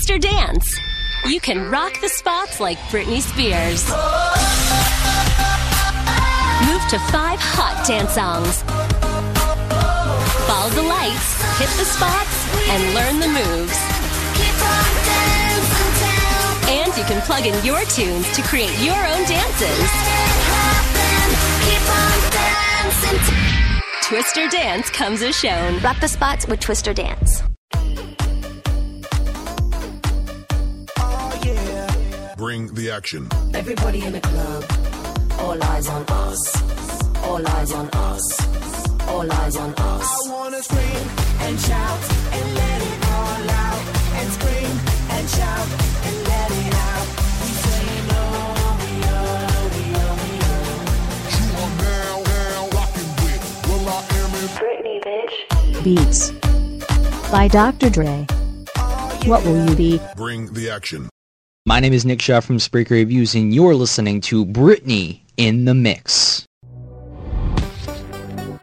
Twister Dance. You can rock the spots like Britney Spears. Move to five hot dance songs. Follow the lights, hit the spots, and learn the moves. And you can plug in your tunes to create your own dances. Twister Dance comes as shown. Rock the spots with Twister Dance. Bring the action. Everybody in the club, all eyes on us. All eyes on us. All eyes on us. I wanna scream and shout and let it all out. And scream and shout and let it out. We say no, we are, we are, we are. You are now, now rocking with Will I Am in Britney, bitch. Beats by Dr. Dre. What will you be? Bring the action. My name is Nick Shaw from Spreaker Reviews, and you're listening to Britney in the Mix.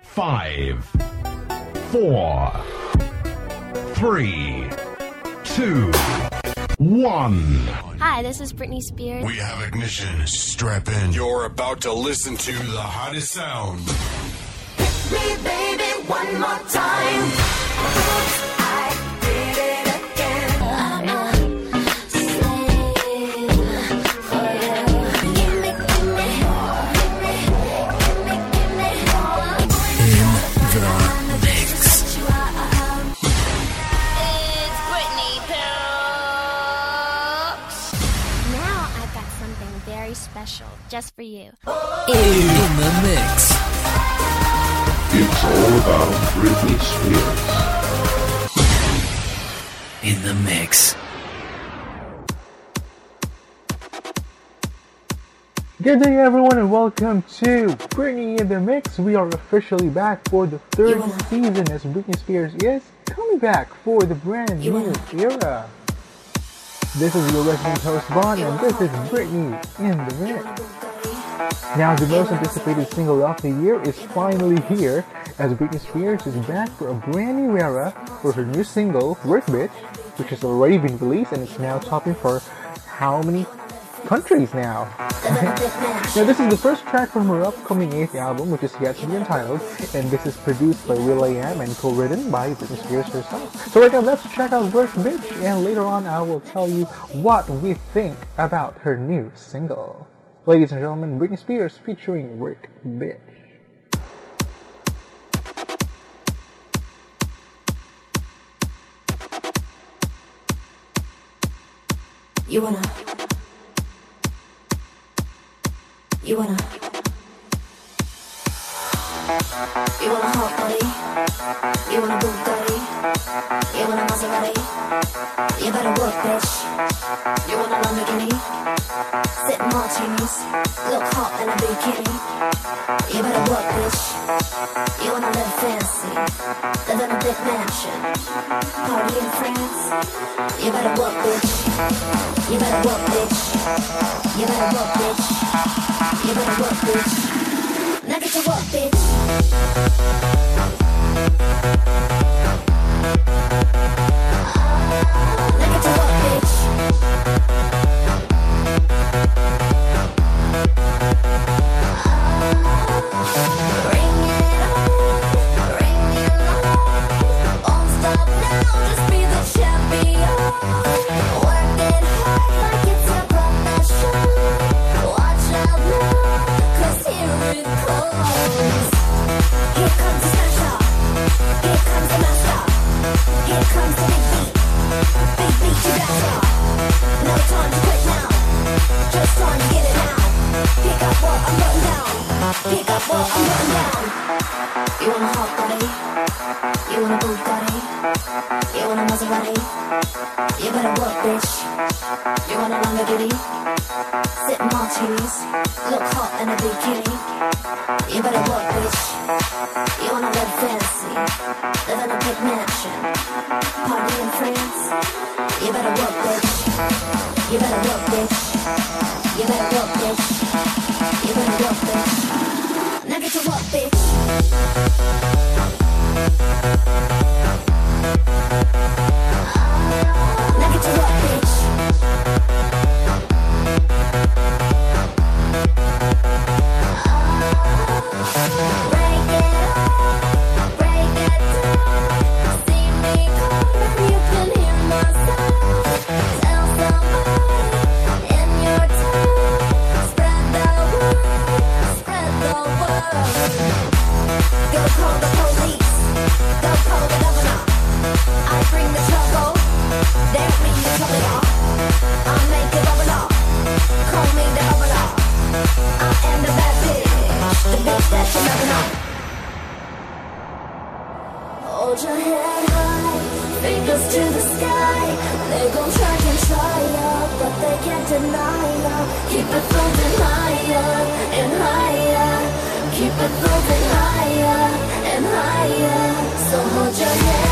Five, four, three, two, one. Hi, this is Britney Spears. We have ignition. Strap in. You're about to listen to the hottest sound. Me, baby, one more time. Just for you. In the mix. It's all about Britney Spears. In the mix. Good day, everyone, and welcome to Britney in the Mix. We are officially back for the third season as Britney Spears is coming back for the brand new era. This is your resident host, Vaughn, and this is Britney in the Mix. Now, the most anticipated single of the year is finally here as Britney Spears is back for a brand new era for her new single, Work Bitch, which has already been released and it's now topping for how many countries now? now, this is the first track from her upcoming eighth album, which is yet to be entitled, and this is produced by will.i.am and co-written by Britney Spears herself. So right now, let's check out Work Bitch, and later on I will tell you what we think about her new single. Ladies and gentlemen, Britney Spears featuring Work Bitch. You wanna. You wanna. You want a hot body? You want a Bugatti? You want a Maserati? You better work, bitch. You want a Lamborghini? Sip martinis, look hot in a bikini. You better work, bitch. You wanna live fancy, live in a big mansion, party in France. You better work, bitch. You better work, bitch. You better work, bitch. Just be the champion. Work it hard You want a Bugatti? Maserati? You better work, bitch. You want a Lamborghini? Sip martinis, look hot in a bikini. You better work, bitch. You wanna live fancy, live in a big mansion, party in France. You better work, bitch. You better work, bitch. You better work, bitch. You better work, bitch. Now get to work, bitch. Keep it floating higher and higher. Keep it floating higher and higher. So hold your head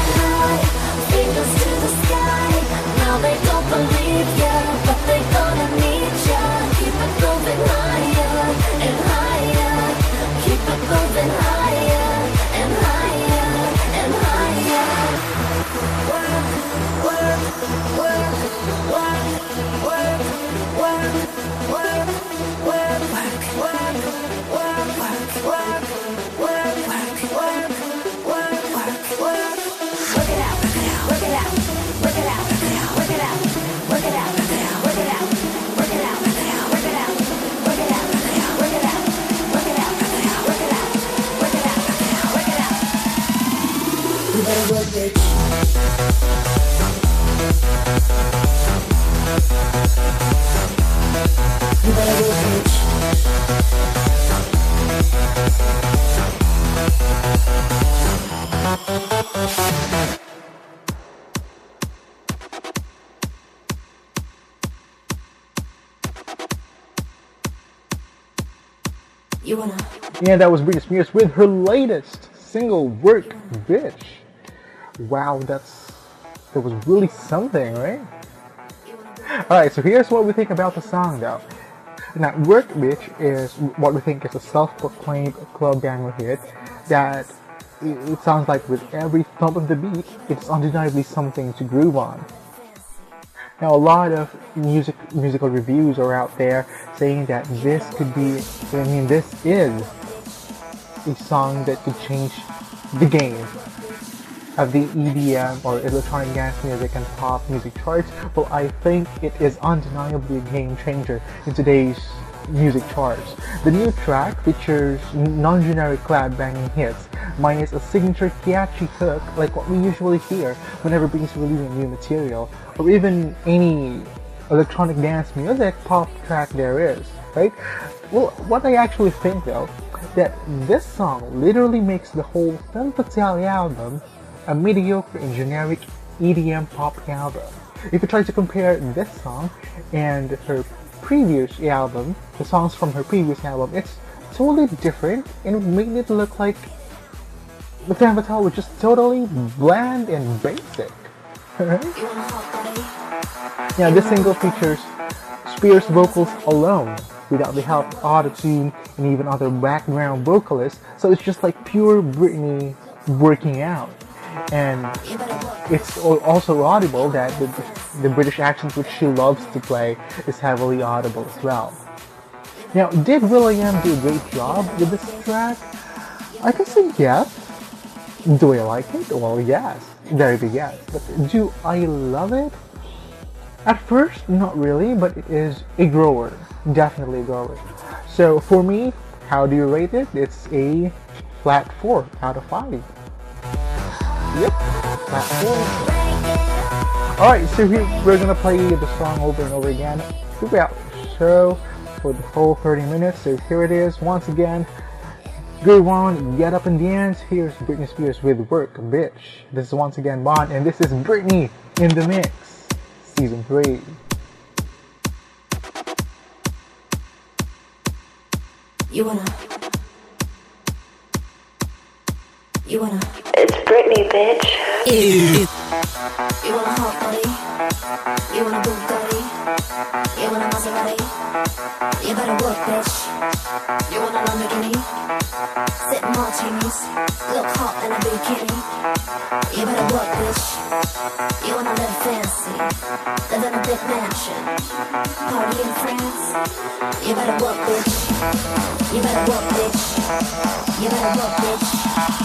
Yeah, that was Britney Spears with her latest single, "Work Bitch." Wow, that's that was really something, right? All right, so here's what we think about the song, though. Now, "Work Bitch" is what we think is a self-proclaimed club banger hit that it sounds like with every thump of the beat, it's undeniably something to groove on. Now, a lot of music musical reviews are out there saying that this could be, I mean, this is a song that could change the game of the EDM or electronic dance music and pop music charts. Well, I think it is undeniably a game changer in today's music charts. The new track features non-generic clap banging hits, minus a signature catchy hook like what we usually hear whenever Britney's releasing new material, or even any electronic dance music pop track there is, right? Well, what I actually think though, that this song literally makes the whole Femme Fatale album a mediocre and generic EDM pop album. If you try to compare this song and her previous album, the songs from her previous album, it's totally different and made it look like the Fatale was just totally bland and basic. Yeah, this single features Spears' vocals alone without the help of autotune and even other background vocalists, so it's just like pure Britney working out. And it's also audible that the, the British accent which she loves to play is heavily audible as well. Now, did Will.i.am do a great job with this track? I can say yes. Do I like it? Well, yes. Very big yes. But do I love it? At first, not really, but it is a grower. Definitely a grower. So for me, how do you rate it? It's a flat 4 out of 5. Yep, flat 4. Alright, so here we're gonna play the song over and over again throughout the show for the whole 30 minutes. So here it is once again. Good one, get up and dance. Here's Britney Spears with Work, Bitch. This is once again Bond, and this is Britney in the Mix, Season 3. You wanna. You wanna. It's Britney, bitch. Ew. You wanna hot body? You want a Bugatti? You want a Maserati? You better work, bitch. You want a Lamborghini? Sip martinis, look hot in a bikini. You better work, bitch. You wanna live fancy, live in a big mansion, party in France. You better work, bitch. You better work, bitch. You better work, bitch.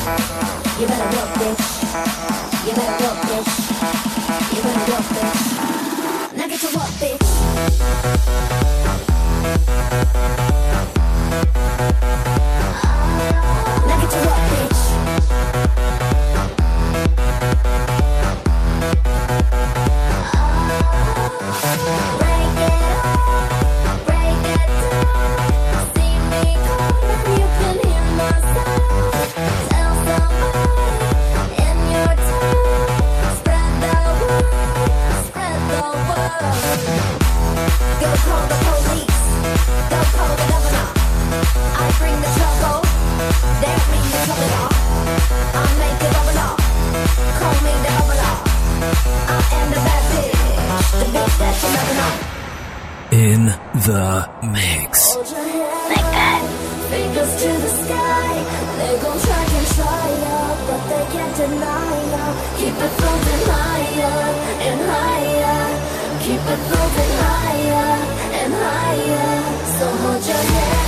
You better work, bitch. You better work, bitch. You better work, bitch. Now get to work, bitch. Now get to work, bitch. Keep it floating higher and higher. So hold your head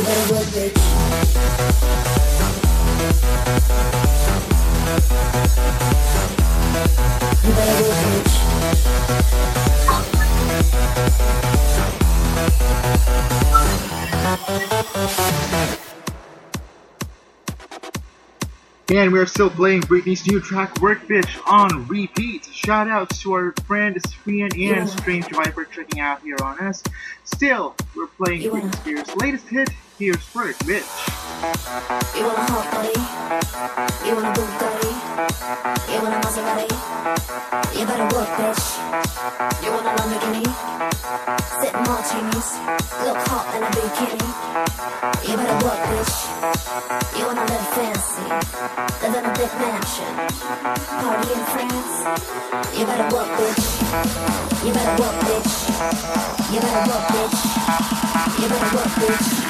You better work, bitch. You better work, bitch. And we're still playing Britney's new track Work Bitch on repeat. Shout outs to our friend Sprian and Strange Viper checking out here on us. Still, we're playing Britney Spears' latest hit. Here's Work Bitch. You want a hot body? You want a Bugatti? You want a Maserati? You better work, bitch. You want a Lamborghini? Sip martinis, look hot in a bikini. You better work, bitch. You wanna live fancy, live in a big mansion, party in France. You better work, bitch. You better work, bitch. You better work, bitch. You better work, bitch.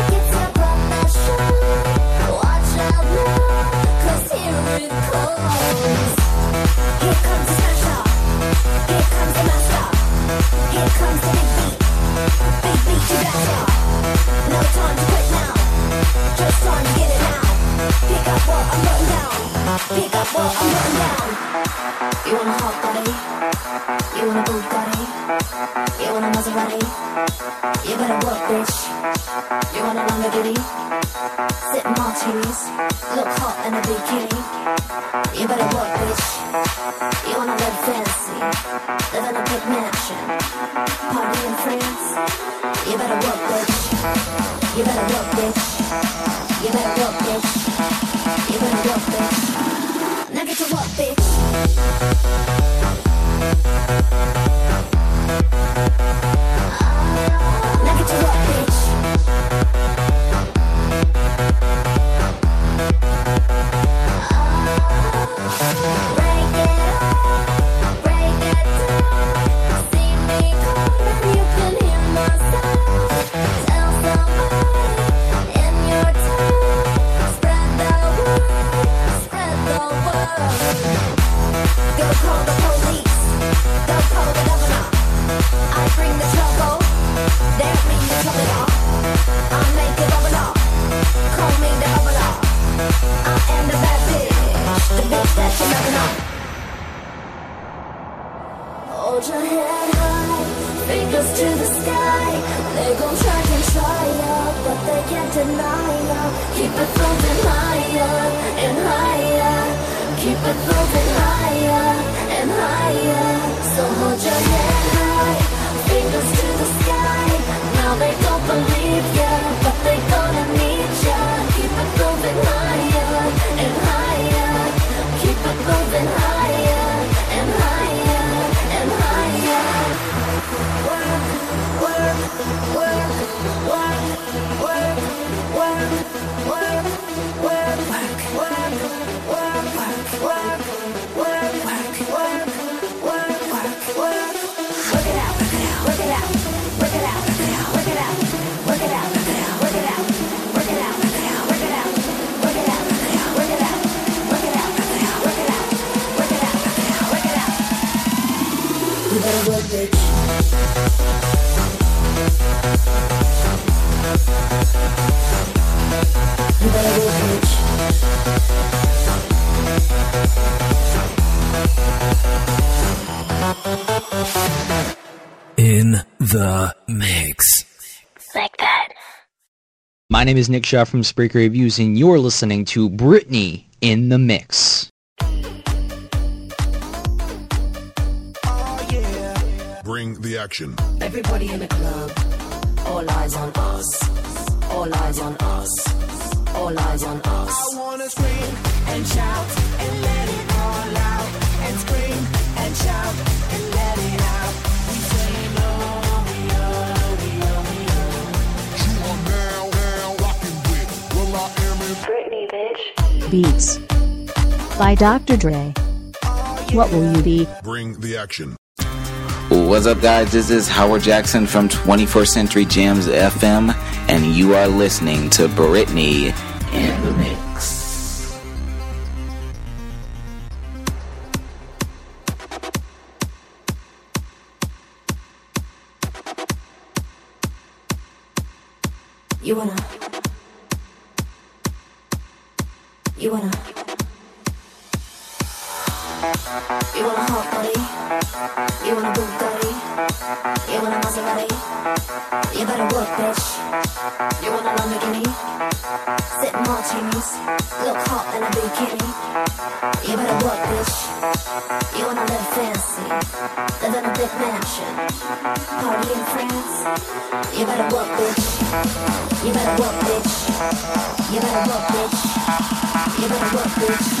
Pick up what I'm putting down. You want a hot body? You want a Bugatti? You want a Maserati? You better work, bitch. You want a Lamborghini? Sip martinis, look hot in a bikini. You better work, bitch. You wanna live fancy, live in a big mansion, party in France. You better work, bitch. You better work, bitch. You better work, bitch. You better work, bitch. Now get to work, bitch. Thank you. My name is Nick Shaw from Spreaker. Reviews, and you're listening to Britney in the Mix. Bring the action. Everybody in the club, all eyes on us, all eyes on us, all eyes on us. I wanna scream and shout and let it all out, and scream and shout and let it out. We say no, we are, we are, we are. You are now, now rocking with Will I Am in Britney, bitch. Beats. By Dr. Dre. What will you be? Bring the action. What's up, guys? This is Howard Jackson from 21st Century Jams FM, and you are listening to Britney in the Mix. You wanna, you wanna, you wanna hot body, you wanna Bugatti, you wanna Maserati, you better work, bitch. You want a Lamborghini, sip martinis, look hot in a bikini. You better work, bitch. You wanna live fancy, live in a big mansion, party in France. You better work, bitch. You better work, bitch. You better work, bitch. You better work, bitch.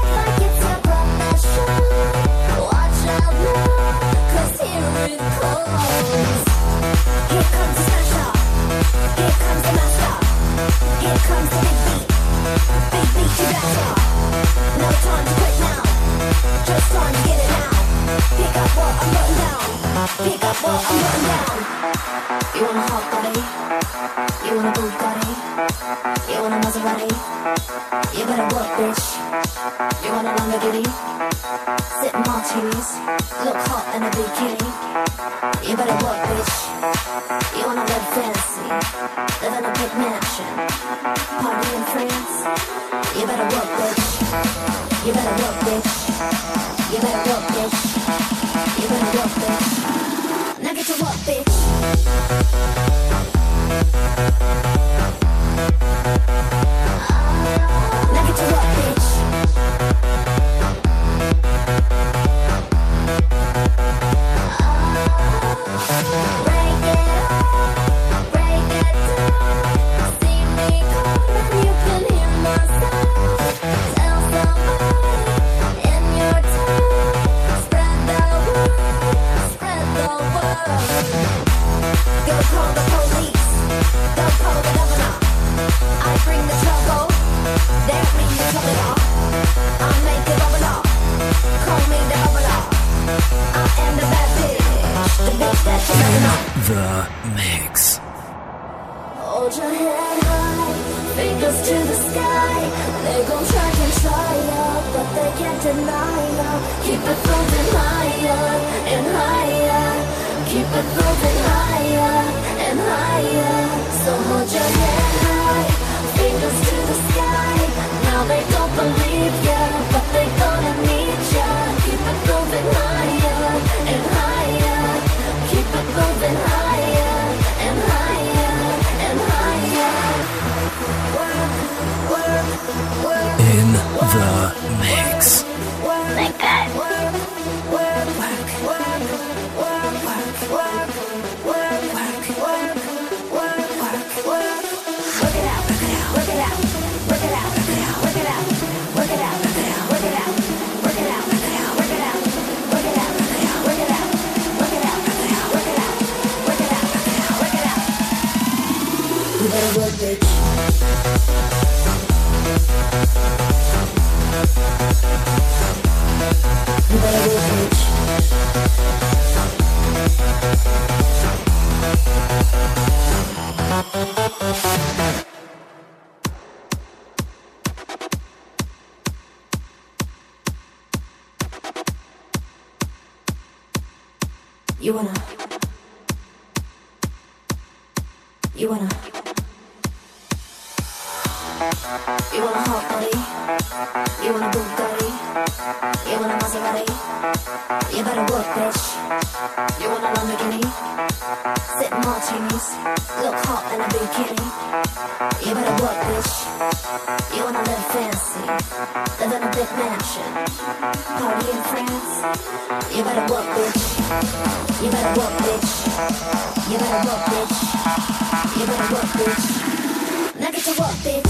Pick up what I'm putting down. You want a hot body? You want a Bugatti? You want a Maserati? You better work, bitch. You want a Lamborghini? Sip martinis, look hot in a bikini. You better work, bitch. You wanna live fancy, live in a big mansion, party in France. You better work, bitch. You better work, bitch. You better work, bitch. You better work, bitch. Knock it to what, bitch? You better work, bitch. You better work, bitch. You better work, bitch. You better work, bitch. Now get to work, bitch.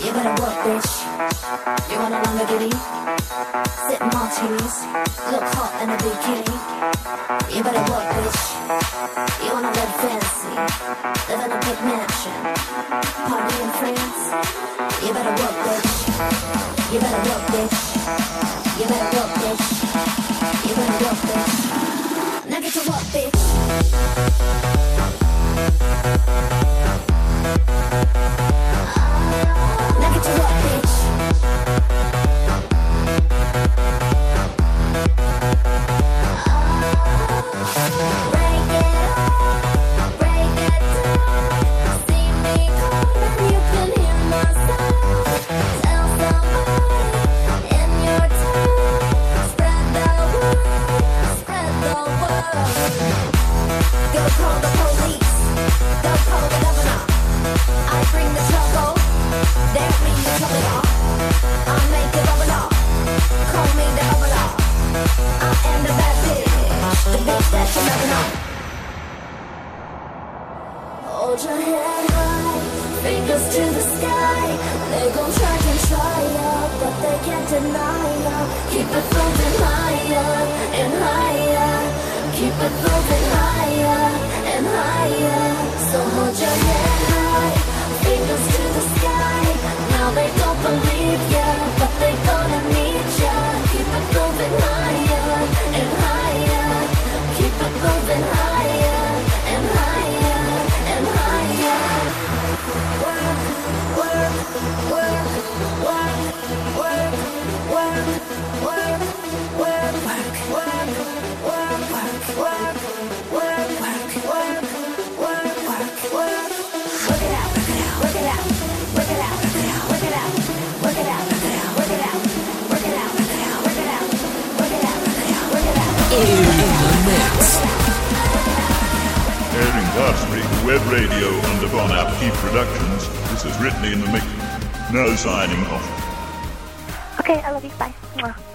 You better work, bitch. You want a Lamborghini? Sip martinis. Look hot in a bikini. You better work, bitch. You wanna live fancy. Live in a big mansion. Party in France. You better work, bitch. You better work, bitch. You better work, bitch. You better work, bitch. Now get to work, bitch. Now get you up, bitch. Spreaker Web Radio under Von Apke Productions, this is Britney in the Mix. No signing off. Okay, I love you. Bye.